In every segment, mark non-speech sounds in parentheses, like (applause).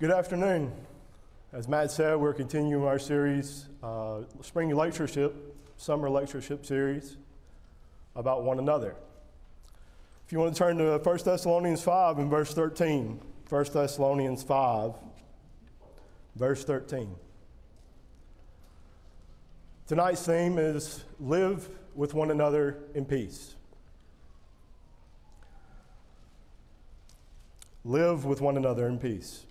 Good afternoon. As Matt said, we're continuing our series, uh, spring lectureship, summer lectureship series about one another. If you want to turn to 1 Thessalonians 5 and verse 13, 1 Thessalonians 5, verse 13. Tonight's theme is live with one another in peace. Live with one another in peace.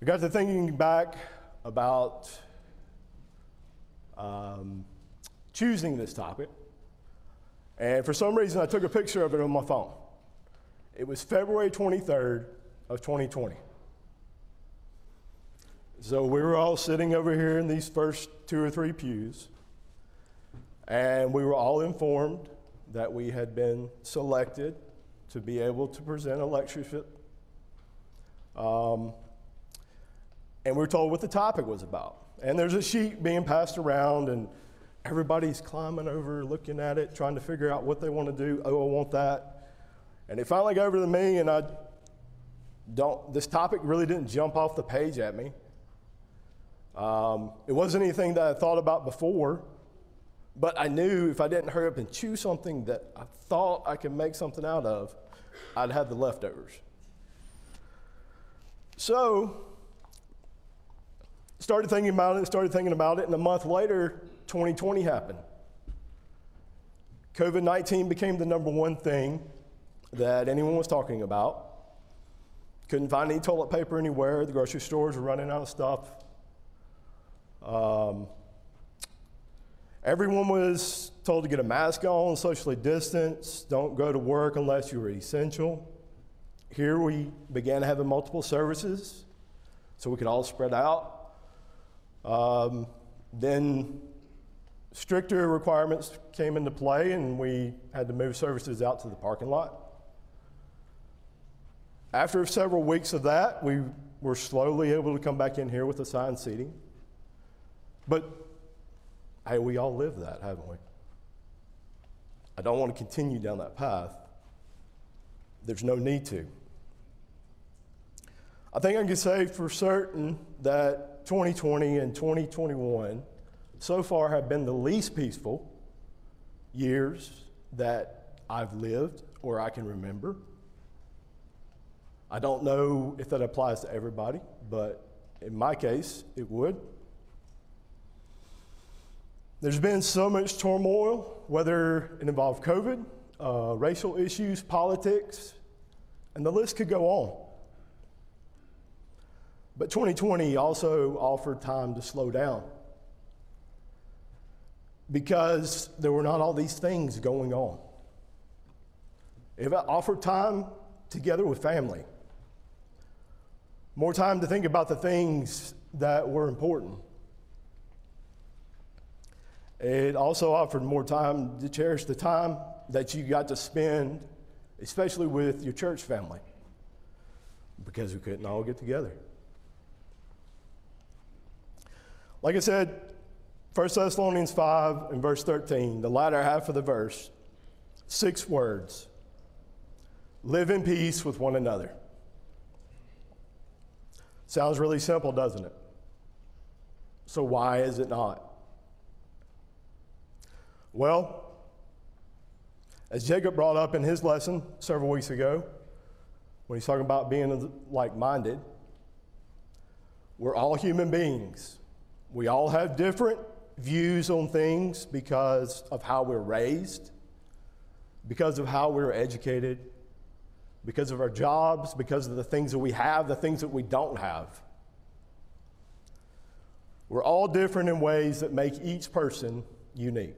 I got to thinking back about um, choosing this topic, and for some reason I took a picture of it on my phone. It was February 23rd of 2020. So we were all sitting over here in these first two or three pews, and we were all informed that we had been selected to be able to present a lectureship. Um, and we were told what the topic was about. And there's a sheet being passed around, and everybody's climbing over, looking at it, trying to figure out what they want to do. Oh, I want that. And it finally got over to me, and I don't, this topic really didn't jump off the page at me. Um, it wasn't anything that I thought about before, but I knew if I didn't hurry up and choose something that I thought I could make something out of, I'd have the leftovers. So, started thinking about it, started thinking about it, and a month later, 2020 happened. COVID 19 became the number one thing that anyone was talking about. Couldn't find any toilet paper anywhere. The grocery stores were running out of stuff. Um, everyone was told to get a mask on, socially distance, don't go to work unless you were essential. Here we began having multiple services so we could all spread out. Um, then stricter requirements came into play, and we had to move services out to the parking lot. After several weeks of that, we were slowly able to come back in here with assigned seating. But hey, we all live that, haven't we? I don't want to continue down that path. There's no need to. I think I can say for certain that 2020 and 2021 so far have been the least peaceful years that I've lived or I can remember. I don't know if that applies to everybody, but in my case, it would. There's been so much turmoil, whether it involved COVID, uh, racial issues, politics, and the list could go on. But 2020 also offered time to slow down because there were not all these things going on. It offered time together with family, more time to think about the things that were important. It also offered more time to cherish the time that you got to spend, especially with your church family, because we couldn't all get together. Like I said, 1 Thessalonians 5 and verse 13, the latter half of the verse, six words live in peace with one another. Sounds really simple, doesn't it? So, why is it not? Well, as Jacob brought up in his lesson several weeks ago, when he's talking about being like minded, we're all human beings. We all have different views on things because of how we're raised, because of how we're educated, because of our jobs, because of the things that we have, the things that we don't have. We're all different in ways that make each person unique.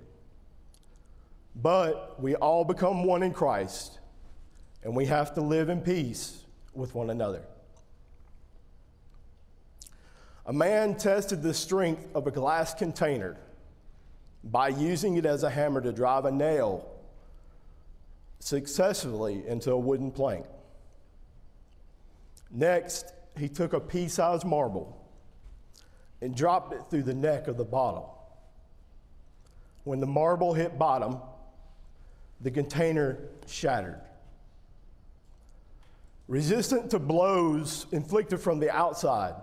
But we all become one in Christ, and we have to live in peace with one another. A man tested the strength of a glass container by using it as a hammer to drive a nail successfully into a wooden plank. Next, he took a pea sized marble and dropped it through the neck of the bottle. When the marble hit bottom, the container shattered. Resistant to blows inflicted from the outside,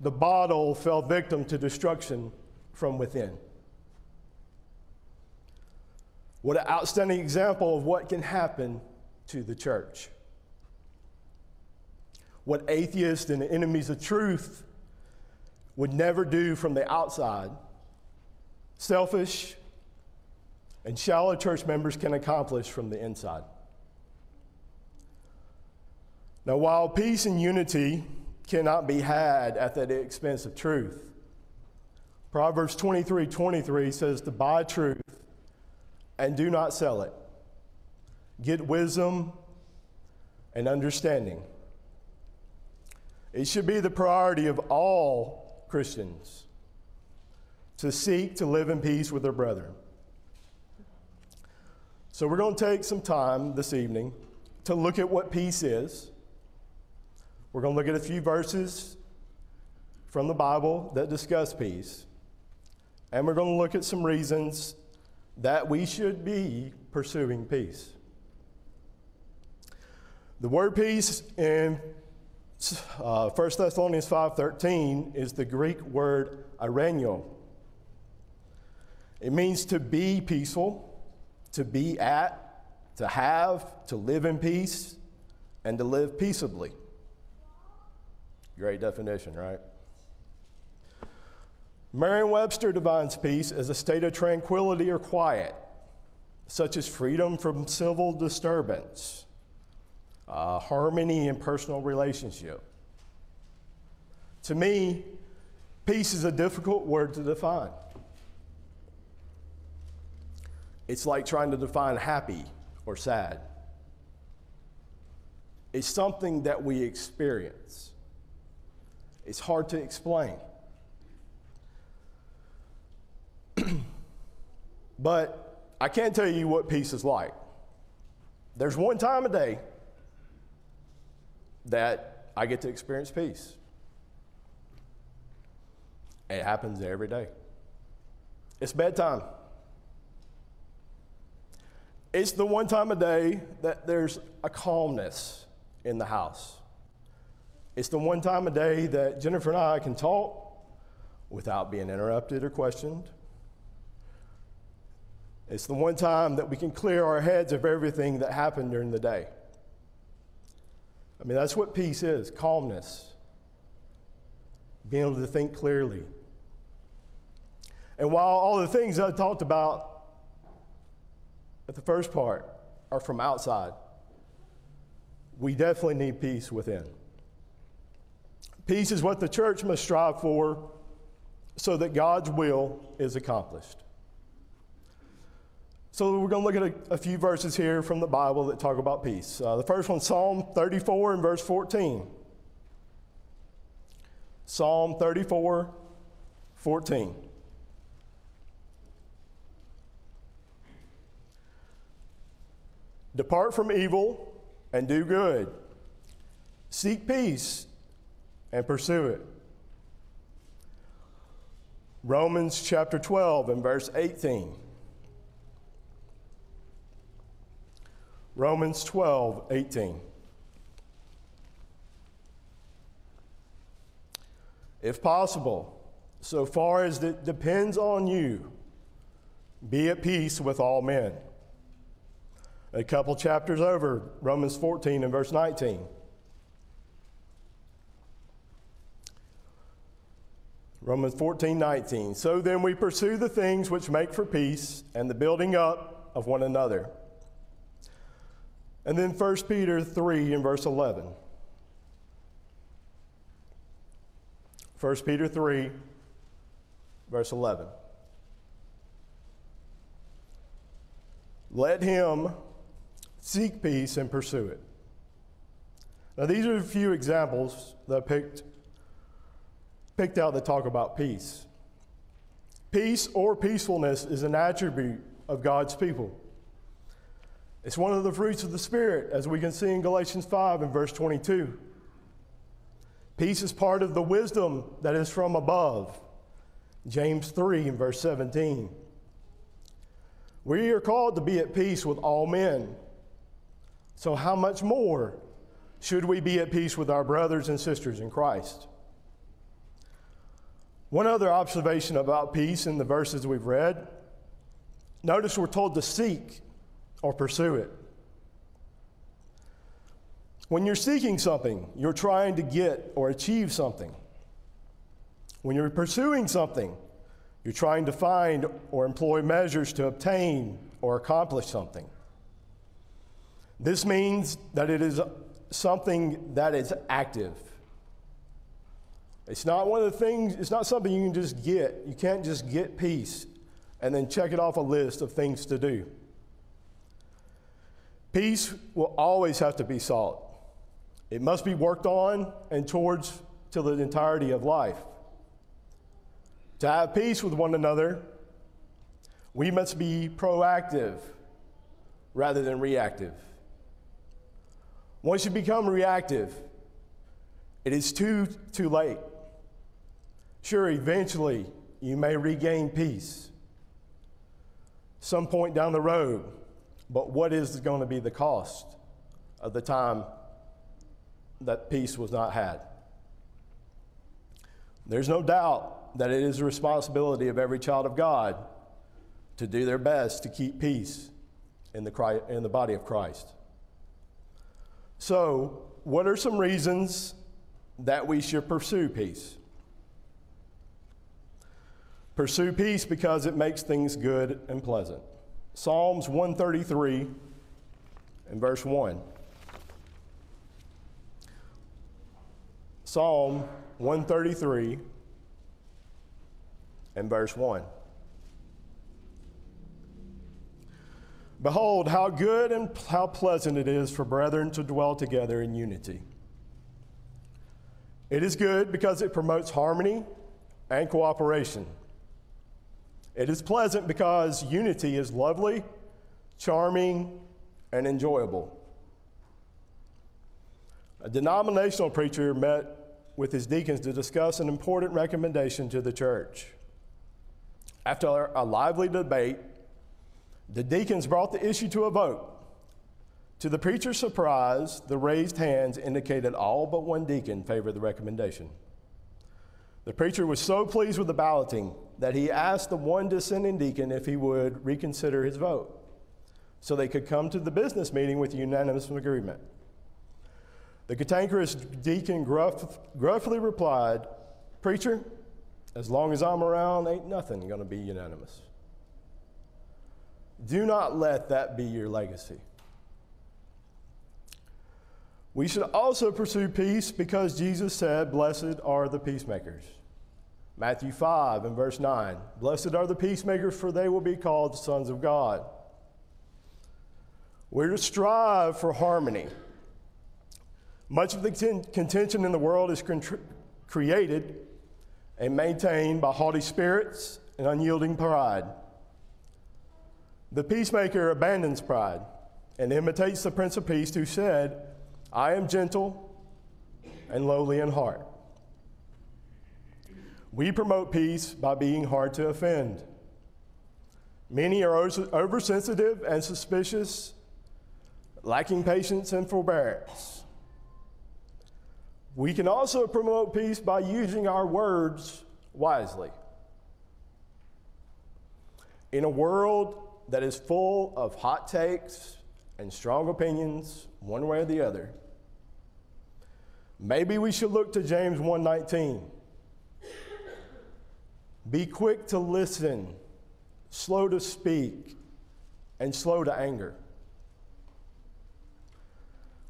the bottle fell victim to destruction from within. What an outstanding example of what can happen to the church. What atheists and enemies of truth would never do from the outside, selfish and shallow church members can accomplish from the inside. Now, while peace and unity cannot be had at the expense of truth, Proverbs 23 23 says to buy truth and do not sell it. Get wisdom and understanding. It should be the priority of all Christians to seek to live in peace with their brethren. So, we're going to take some time this evening to look at what peace is. We're going to look at a few verses from the Bible that discuss peace. And we're going to look at some reasons that we should be pursuing peace. The word peace in uh, 1 Thessalonians 5.13 is the Greek word eirene. It means to be peaceful, to be at, to have, to live in peace, and to live peaceably. Great definition, right? Merriam Webster defines peace as a state of tranquility or quiet, such as freedom from civil disturbance, uh, harmony in personal relationship. To me, peace is a difficult word to define. It's like trying to define happy or sad. It's something that we experience. It's hard to explain. (clears throat) but I can't tell you what peace is like. There's one time a day that I get to experience peace. It happens every day. It's bedtime. It's the one time a day that there's a calmness in the house. It's the one time a day that Jennifer and I can talk without being interrupted or questioned. It's the one time that we can clear our heads of everything that happened during the day. I mean, that's what peace is calmness, being able to think clearly. And while all the things I talked about at the first part are from outside, we definitely need peace within. Peace is what the church must strive for so that God's will is accomplished. So we're going to look at a, a, few verses here from the Bible that talk about peace. Uh, the first one, Psalm 34 and verse 14. Psalm 34, 14. Depart from evil and do good. Seek peace and pursue it. Romans chapter 12 and verse 18. Romans 12, 18. If possible, so far as it depends on you, be at peace with all men. A couple chapters over, Romans 14 and verse 19. Romans 14, 19. So then we pursue the things which make for peace and the building up of one another. And then 1 Peter 3 in verse 11. 1 Peter 3, verse 11. Let him seek peace and pursue it. Now, these are a few examples that I picked, picked out that talk about peace. Peace or peacefulness is an attribute of God's people. It's one of the fruits of the Spirit, as we can see in Galatians 5 and verse 22. Peace is part of the wisdom that is from above. James 3 and verse 17. We are called to be at peace with all men. So, how much more should we be at peace with our brothers and sisters in Christ. One other observation about peace in the verses we've read notice we're told to seek or pursue it. When you're seeking something, you're trying to get or achieve something. When you're pursuing something, you're trying to find or employ measures to obtain or accomplish something. This means that it is something that is active. It's not one of the things, it's not something you can just get. You can't just get peace and then check it off a list of things to do. Peace will always have to be sought. It must be worked on and towards till the entirety of life. To have peace with one another, we must be proactive rather than reactive. Once you become reactive, it is too, too late. Sure, eventually you may regain peace some point down the road, but what is going to be the cost of the time that peace was not had? There's no doubt that it is the responsibility of every child of God to do their best to keep peace in the, in the body of Christ. So, what are some reasons that we should pursue peace? Pursue peace because it makes things good and pleasant. Psalms 133 and verse 1. Psalm 133 and verse 1. Behold, how good and how pleasant it is for brethren to dwell together in unity. It is good because it promotes harmony and cooperation. It is pleasant because unity is lovely, charming, and enjoyable. A denominational preacher met with his deacons to discuss an important recommendation to the church. After a lively debate, the deacons brought the issue to a vote. To the preacher's surprise, the raised hands indicated all but one deacon favored the recommendation. The preacher was so pleased with the balloting that he asked the one dissenting deacon if he would reconsider his vote so they could come to the business meeting with unanimous agreement. The cantankerous deacon gruff, gruffly replied, Preacher, as long as I'm around, ain't nothing going to be unanimous. Do not let that be your legacy. We should also pursue peace because Jesus said, Blessed are the peacemakers. Matthew 5 and verse 9 Blessed are the peacemakers, for they will be called the sons of God. We're to strive for harmony. Much of the contention in the world is created and maintained by haughty spirits and unyielding pride. The peacemaker abandons pride and imitates the Prince of Peace who said, I am gentle and lowly in heart. We promote peace by being hard to offend. Many are oversensitive and suspicious, lacking patience and forbearance. We can also promote peace by using our words wisely. In a world that is full of hot takes and strong opinions, one way or the other. Maybe we should look to James 1:19. Be quick to listen, slow to speak, and slow to anger.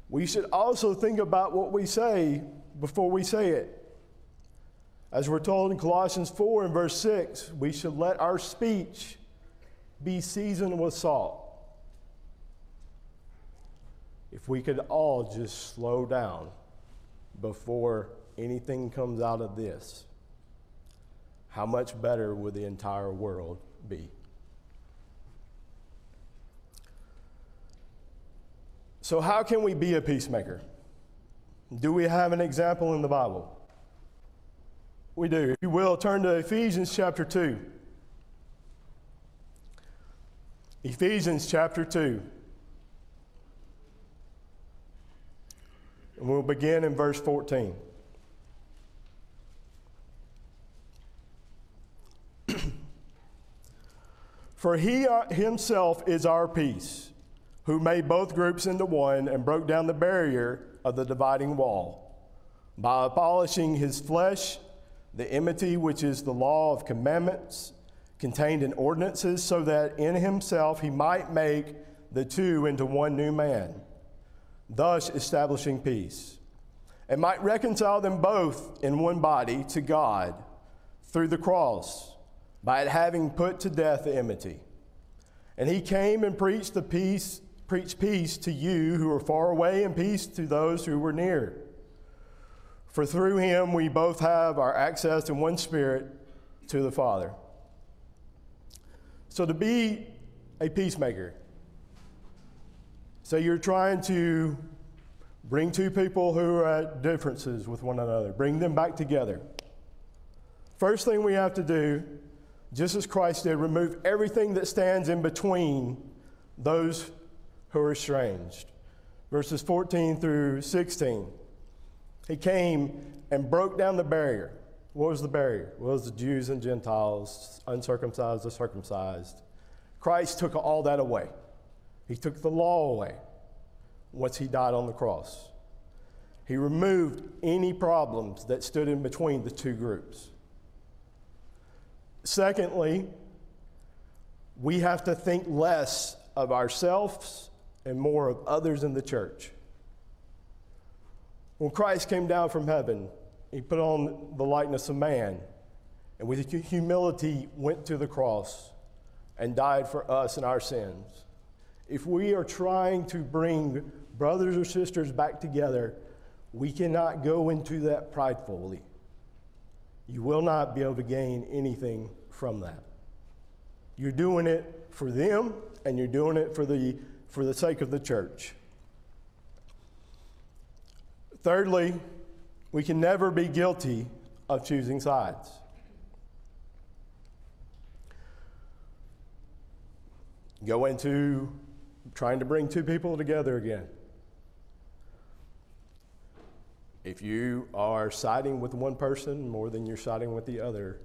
We should also think about what we say before we say it. As we're told in Colossians 4 and verse 6, we should let our speech be seasoned with salt. If we could all just slow down before anything comes out of this, how much better would the entire world be? So, how can we be a peacemaker? Do we have an example in the Bible? We do. If you will, turn to Ephesians chapter 2. Ephesians chapter 2. And we'll begin in verse 14. For he uh, himself is our peace, who made both groups into one and broke down the barrier of the dividing wall. By abolishing his flesh, the enmity which is the law of commandments contained in ordinances, so that in himself he might make the two into one new man, thus establishing peace, and might reconcile them both in one body to God through the cross, by having put to death enmity. And he came and preached the peace, preached peace to you who are far away, and peace to those who were near. For through him we both have our access in one spirit to the Father. So to be a peacemaker, so you're trying to bring two people who are at differences with one another, bring them back together. First thing we have to do, just as Christ did, remove everything that stands in between those who are estranged. Verses 14 through 16. He came and broke down the barrier. What was the barrier? Well, it was the Jews and Gentiles, uncircumcised, the circumcised. Christ took all that away. He took the law away once he died on the cross. He removed any problems that stood in between the two groups. Secondly, we have to think less of ourselves and more of others in the church. When Christ came down from heaven, he put on the likeness of man and with humility went to the cross and died for us and our sins. If we are trying to bring brothers or sisters back together, we cannot go into that pridefully. You will not be able to gain anything from that. You're doing it for them and you're doing it for the, for the sake of the church. Thirdly, we can never be guilty of choosing sides. Go into trying to bring two people together again. If you are siding with one person more than you're siding with the other,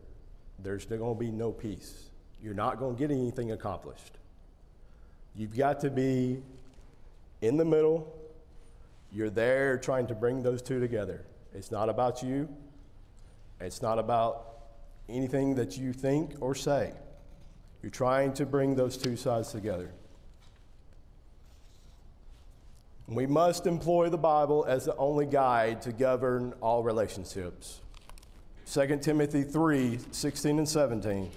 there's going to be no peace. You're not going to get anything accomplished. You've got to be in the middle you're there trying to bring those two together. It's not about you, it's not about anything that you think or say. You're trying to bring those two sides together. We must employ the Bible as the only guide to govern all relationships. 2 Timothy 3 16 and 17,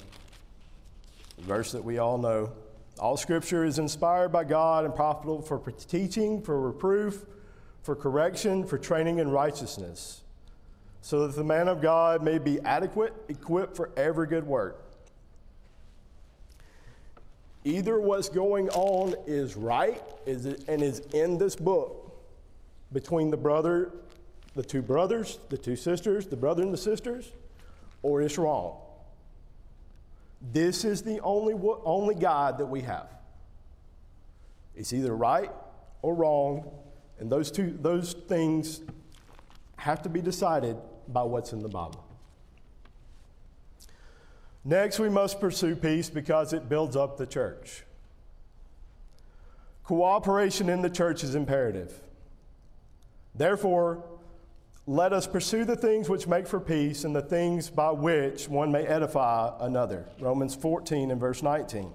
verse that we all know. All scripture is inspired by God and profitable for teaching, for reproof, for correction, for training in righteousness, so that the man of God may be adequate, equipped for every good work. Either what's going on is right is it, and is in this book between the brother, the two brothers, the two sisters, the brother and the sisters, or it's wrong. This is the only, only God that we have. It's either right or wrong, and those two those things have to be decided by what's in the Bible. Next, we must pursue peace because it builds up the church. Cooperation in the church is imperative. Therefore, let us pursue the things which make for peace and the things by which one may edify another. Romans 14 and verse 19.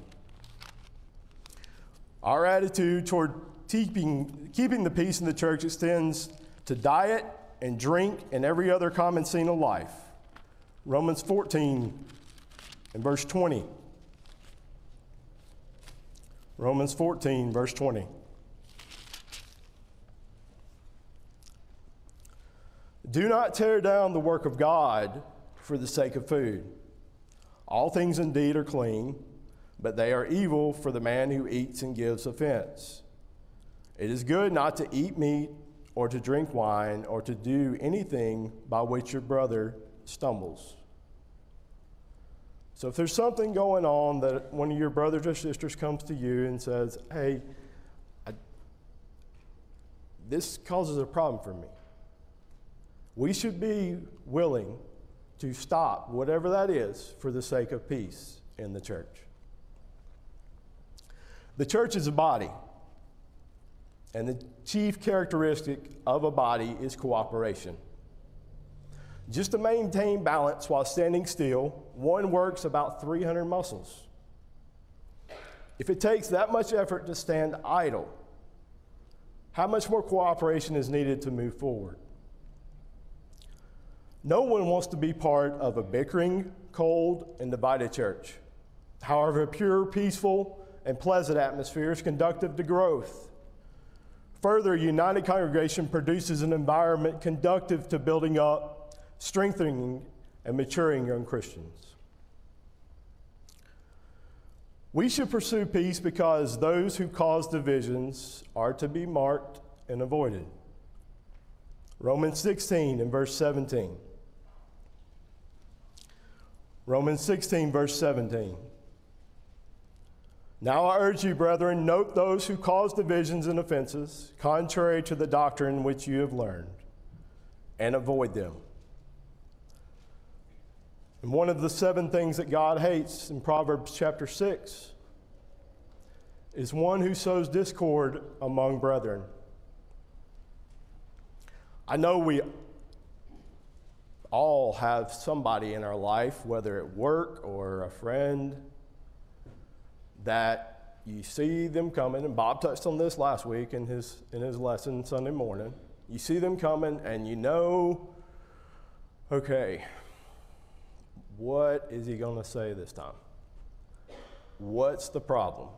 Our attitude toward keeping, keeping the peace in the church extends to diet and drink and every other common scene of life. Romans 14 and verse 20. Romans 14, verse 20. Do not tear down the work of God for the sake of food. All things indeed are clean, but they are evil for the man who eats and gives offense. It is good not to eat meat or to drink wine or to do anything by which your brother stumbles. So if there's something going on that one of your brothers or sisters comes to you and says, hey, I, this causes a problem for me. We should be willing to stop whatever that is for the sake of peace in the church. The church is a body, and the chief characteristic of a body is cooperation. Just to maintain balance while standing still, one works about 300 muscles. If it takes that much effort to stand idle, how much more cooperation is needed to move forward? No one wants to be part of a bickering, cold, and divided church. However, a pure, peaceful, and pleasant atmosphere is conducive to growth. Further, a united congregation produces an environment conducive to building up, strengthening, and maturing young Christians. We should pursue peace because those who cause divisions are to be marked and avoided. Romans 16 and verse 17. Romans 16, verse 17. Now I urge you, brethren, note those who cause divisions and offenses, contrary to the doctrine which you have learned, and avoid them. And one of the seven things that God hates in Proverbs chapter 6 is one who sows discord among brethren. I know we all have somebody in our life, whether at work or a friend, that you see them coming, and Bob touched on this last week in his, in his lesson Sunday morning. You see them coming, and you know, okay, what is he going to say this time? What's the problem?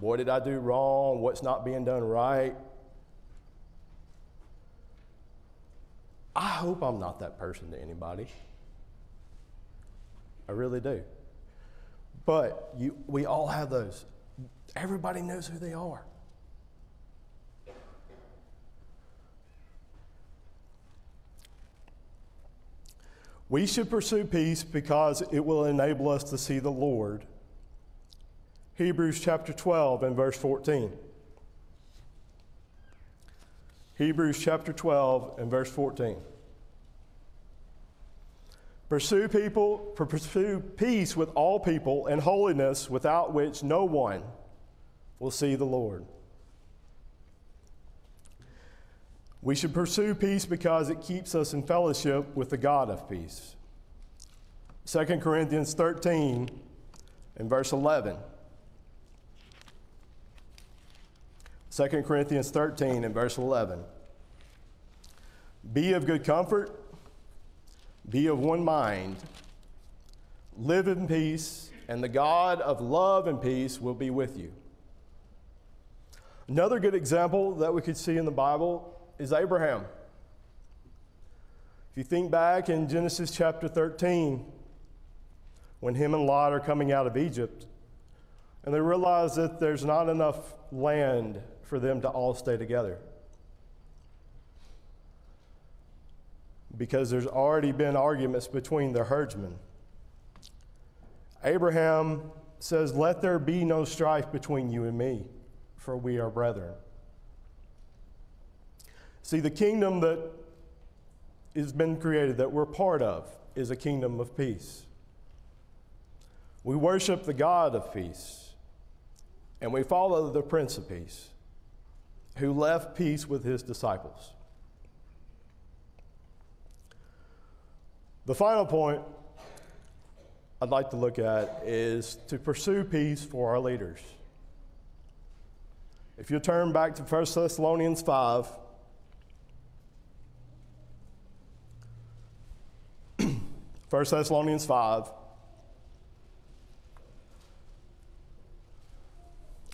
What did I do wrong? What's not being done right? I hope I'm not that person to anybody. I really do. But you, we all have those. Everybody knows who they are. We should pursue peace because it will enable us to see the Lord. Hebrews chapter 12 and verse 14. Hebrews chapter 12 and verse 14. Pursue people, pursue peace with all people and holiness without which no one will see the Lord. We should pursue peace because it keeps us in fellowship with the God of peace. 2 Corinthians 13 and verse 11. 2 Corinthians 13 and verse 11. Be of good comfort, be of one mind, live in peace, and the God of love and peace will be with you. Another good example that we could see in the Bible is Abraham. If you think back in Genesis chapter 13, when him and Lot are coming out of Egypt, and they realize that there's not enough land for them to all stay together. Because there's already been arguments between the herdsmen. Abraham says, Let there be no strife between you and me, for we are brethren. See, the kingdom that has been created, that we're part of, is a kingdom of peace. We worship the God of peace, and we follow the Prince of Peace who left peace with his disciples. The final point I'd like to look at is to pursue peace for our leaders. If you turn back to 1 Thessalonians 5, First Thessalonians 5.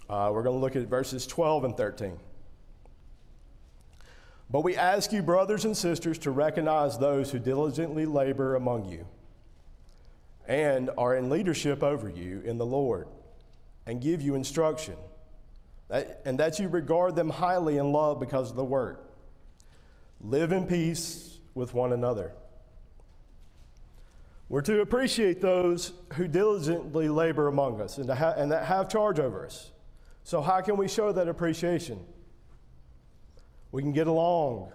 Uh, we're going to look at verses 12 and 13. But we ask you, brothers and sisters, to recognize those who diligently labor among you and are in leadership over you in the Lord and give you instruction, that, and that you regard them highly in love because of the work. Live in peace with one another. We're to appreciate those who diligently labor among us and, ha- and that have charge over us. So, how can we show that appreciation? We can get along.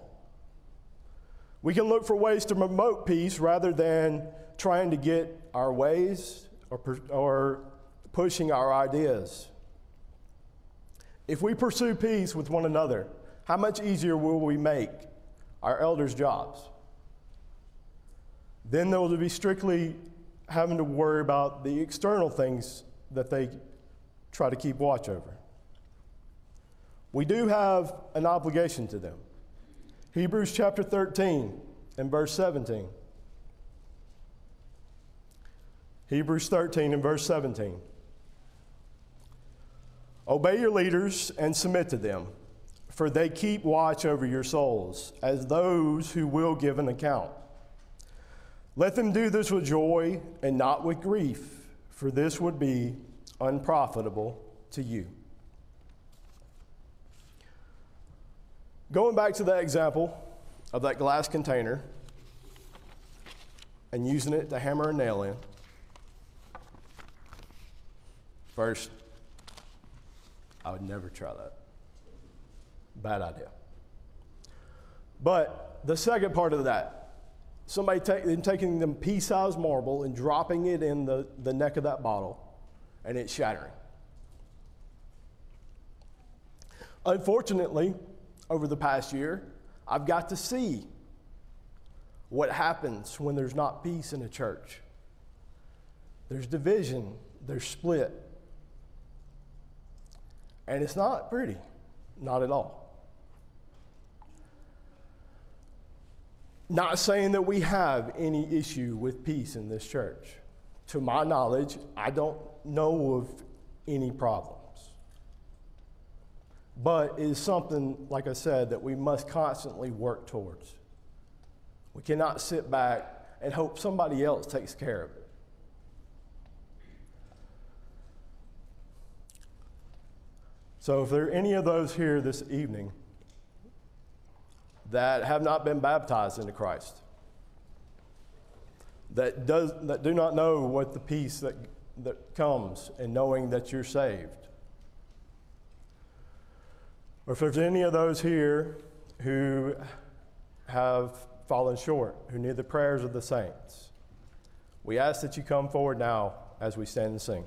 We can look for ways to promote peace rather than trying to get our ways or, or pushing our ideas. If we pursue peace with one another, how much easier will we make our elders' jobs? Then they will be strictly having to worry about the external things that they try to keep watch over. We do have an obligation to them. Hebrews chapter 13 and verse 17. Hebrews 13 and verse 17. Obey your leaders and submit to them, for they keep watch over your souls, as those who will give an account. Let them do this with joy and not with grief, for this would be unprofitable to you. Going back to that example of that glass container and using it to hammer a nail in. First, I would never try that. Bad idea. But the second part of that, somebody take, taking them pea sized marble and dropping it in the, the neck of that bottle and it's shattering. Unfortunately, over the past year, I've got to see what happens when there's not peace in a church. There's division, there's split. And it's not pretty, not at all. Not saying that we have any issue with peace in this church. To my knowledge, I don't know of any problems. But it is something, like I said, that we must constantly work towards. We cannot sit back and hope somebody else takes care of it. So, if there are any of those here this evening that have not been baptized into Christ, that, does, that do not know what the peace that, that comes in knowing that you're saved, or if there's any of those here who have fallen short, who need the prayers of the saints, we ask that you come forward now as we stand and sing.